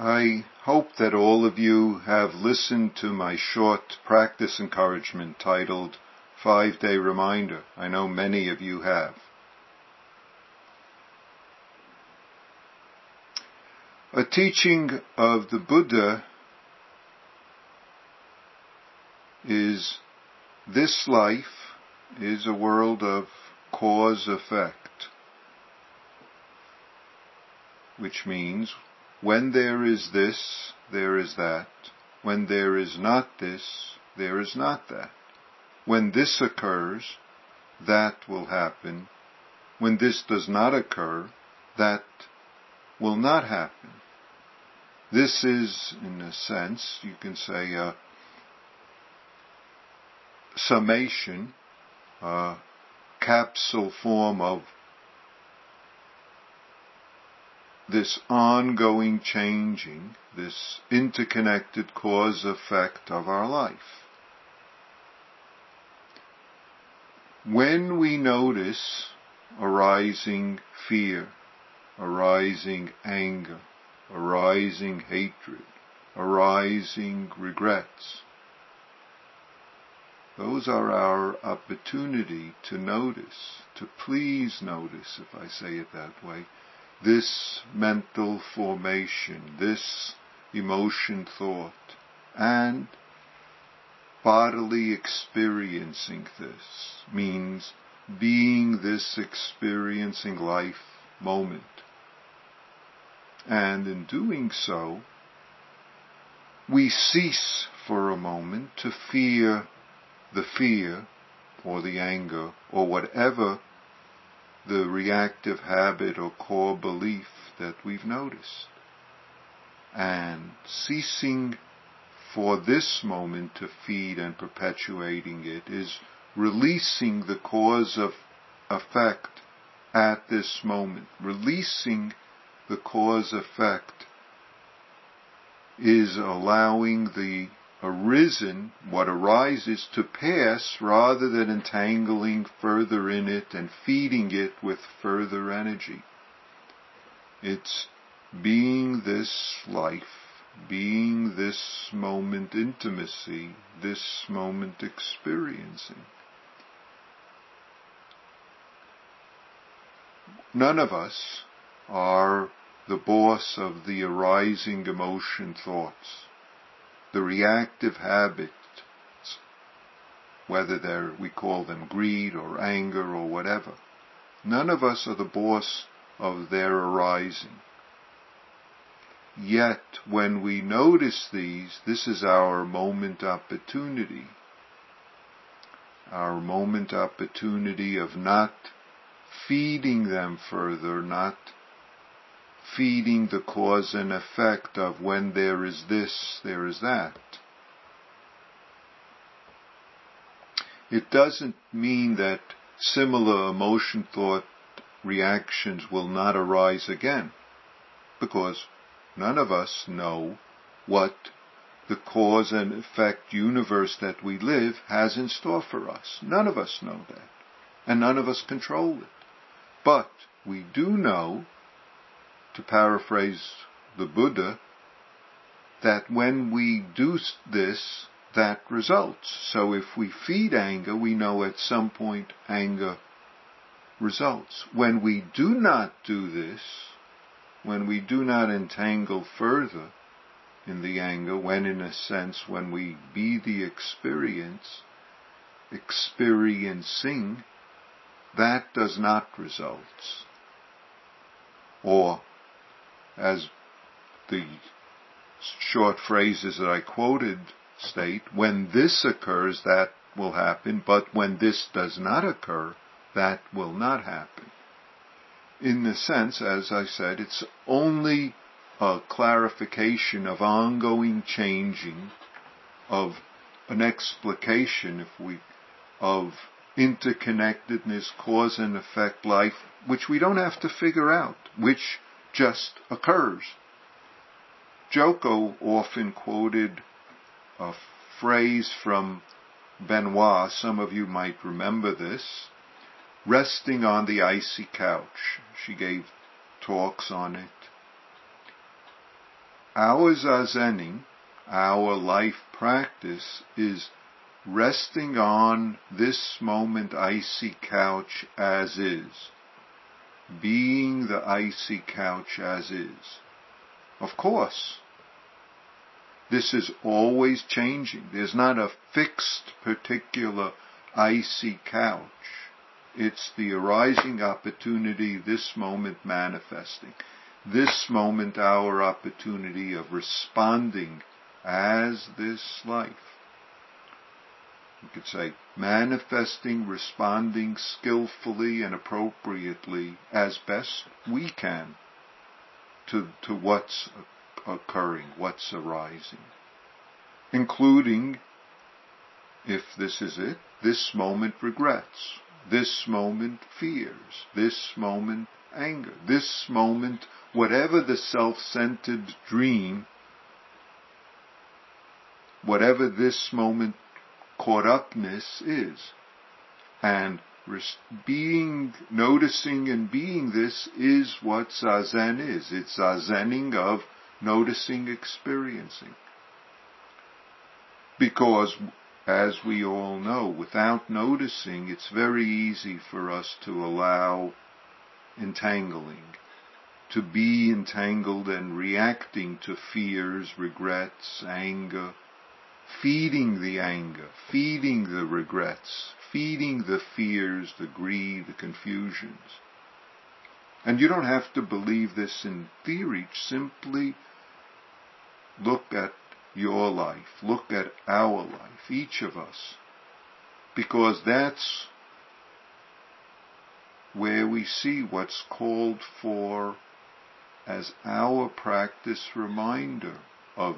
I hope that all of you have listened to my short practice encouragement titled Five Day Reminder. I know many of you have. A teaching of the Buddha is this life is a world of cause effect, which means when there is this, there is that. When there is not this, there is not that. When this occurs, that will happen. When this does not occur, that will not happen. This is, in a sense, you can say, a summation, a capsule form of this ongoing changing, this interconnected cause effect of our life. When we notice arising fear, arising anger, arising hatred, arising regrets, those are our opportunity to notice, to please notice, if I say it that way, this mental formation, this emotion thought, and bodily experiencing this means being this experiencing life moment. And in doing so, we cease for a moment to fear the fear or the anger or whatever the reactive habit or core belief that we've noticed. And ceasing for this moment to feed and perpetuating it is releasing the cause of effect at this moment. Releasing the cause effect is allowing the arisen, what arises, to pass rather than entangling further in it and feeding it with further energy. It's being this life, being this moment intimacy, this moment experiencing. None of us are the boss of the arising emotion thoughts the reactive habits, whether they're, we call them greed or anger or whatever. None of us are the boss of their arising. Yet, when we notice these, this is our moment opportunity. Our moment opportunity of not feeding them further, not feeding the cause and effect of when there is this, there is that. It doesn't mean that similar emotion, thought, reactions will not arise again, because none of us know what the cause and effect universe that we live has in store for us. None of us know that. And none of us control it. But we do know to paraphrase the Buddha, that when we do this, that results. So if we feed anger, we know at some point anger results. When we do not do this, when we do not entangle further in the anger, when in a sense, when we be the experience, experiencing, that does not result. Or as the short phrases that I quoted state, when this occurs, that will happen, but when this does not occur, that will not happen. In the sense, as I said, it's only a clarification of ongoing changing, of an explication, if we, of interconnectedness, cause and effect life, which we don't have to figure out, which just occurs. Joko often quoted a phrase from Benoit, some of you might remember this, resting on the icy couch. She gave talks on it. our zazening, our life practice is resting on this moment icy couch as is, being the icy couch as is. Of course, this is always changing. There's not a fixed particular icy couch. It's the arising opportunity, this moment manifesting. This moment our opportunity of responding as this life. You could say manifesting, responding skillfully and appropriately as best we can to, to what's occurring, what's arising. Including, if this is it, this moment regrets, this moment fears, this moment anger, this moment whatever the self-centered dream, whatever this moment caught upness is. And being, noticing and being this is what Zazen is. It's Zazening of noticing, experiencing. Because, as we all know, without noticing, it's very easy for us to allow entangling, to be entangled and reacting to fears, regrets, anger, feeding the anger, feeding the regrets, feeding the fears, the greed, the confusions. And you don't have to believe this in theory, simply look at your life, look at our life, each of us, because that's where we see what's called for as our practice reminder of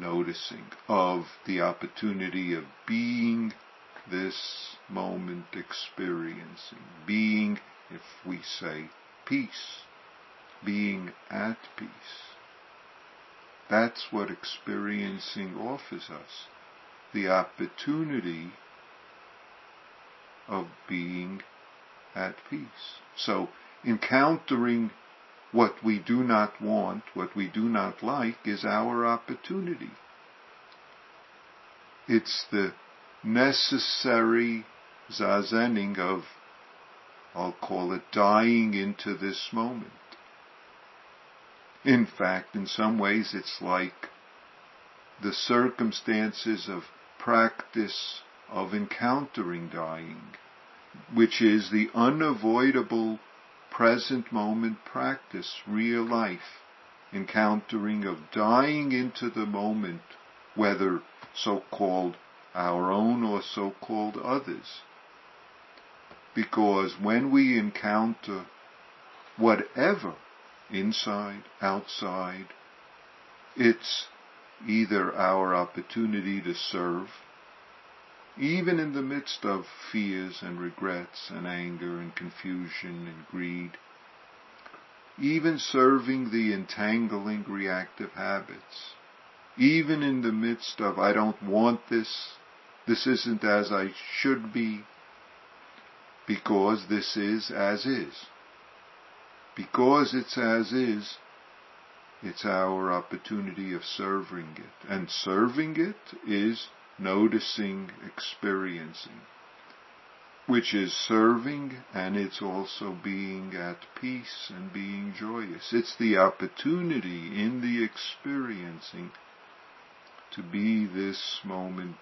noticing, of the opportunity of being this moment experiencing, being, if we say, peace, being at peace. That's what experiencing offers us. The opportunity of being at peace. So encountering what we do not want, what we do not like, is our opportunity. It's the necessary zazening of, I'll call it dying into this moment. In fact, in some ways it's like the circumstances of practice of encountering dying, which is the unavoidable present moment practice, real life, encountering of dying into the moment, whether so-called our own or so-called others. Because when we encounter whatever, inside, outside, it's either our opportunity to serve, even in the midst of fears and regrets and anger and confusion and greed, even serving the entangling reactive habits, even in the midst of I don't want this, this isn't as I should be, because this is as is. Because it's as is, it's our opportunity of serving it. And serving it is noticing, experiencing, which is serving and it's also being at peace and being joyous. It's the opportunity in the experiencing to be this moment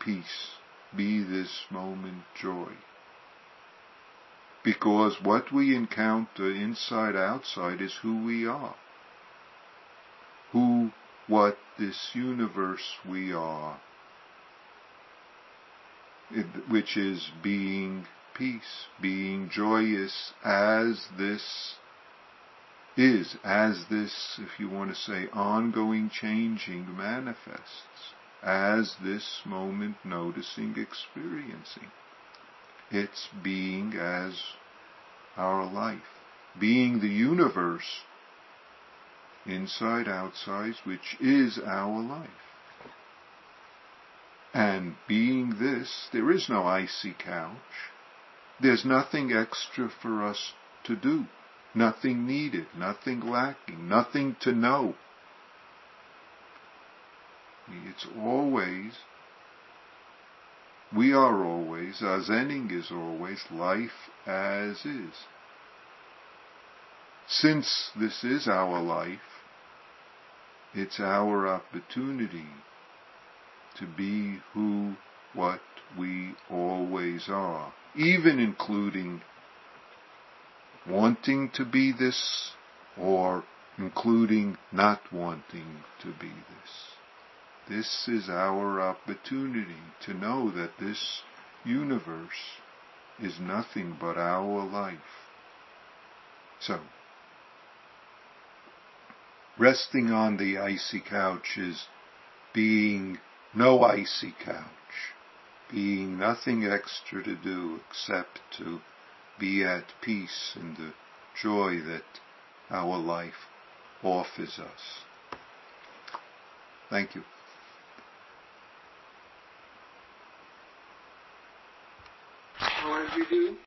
peace, be this moment joy. Because what we encounter inside outside is who we are. Who, what this universe we are which is being peace, being joyous as this is, as this, if you want to say, ongoing changing manifests, as this moment noticing, experiencing. It's being as our life, being the universe, inside, outside, which is our life. And being this, there is no icy couch. There's nothing extra for us to do. Nothing needed, nothing lacking, nothing to know. It's always, we are always, our Zenning is always life as is. Since this is our life, it's our opportunity to be who, what we always are, even including wanting to be this or including not wanting to be this. This is our opportunity to know that this universe is nothing but our life. So, resting on the icy couch is being no icy couch, being nothing extra to do except to be at peace in the joy that our life offers us. Thank you. How did you do?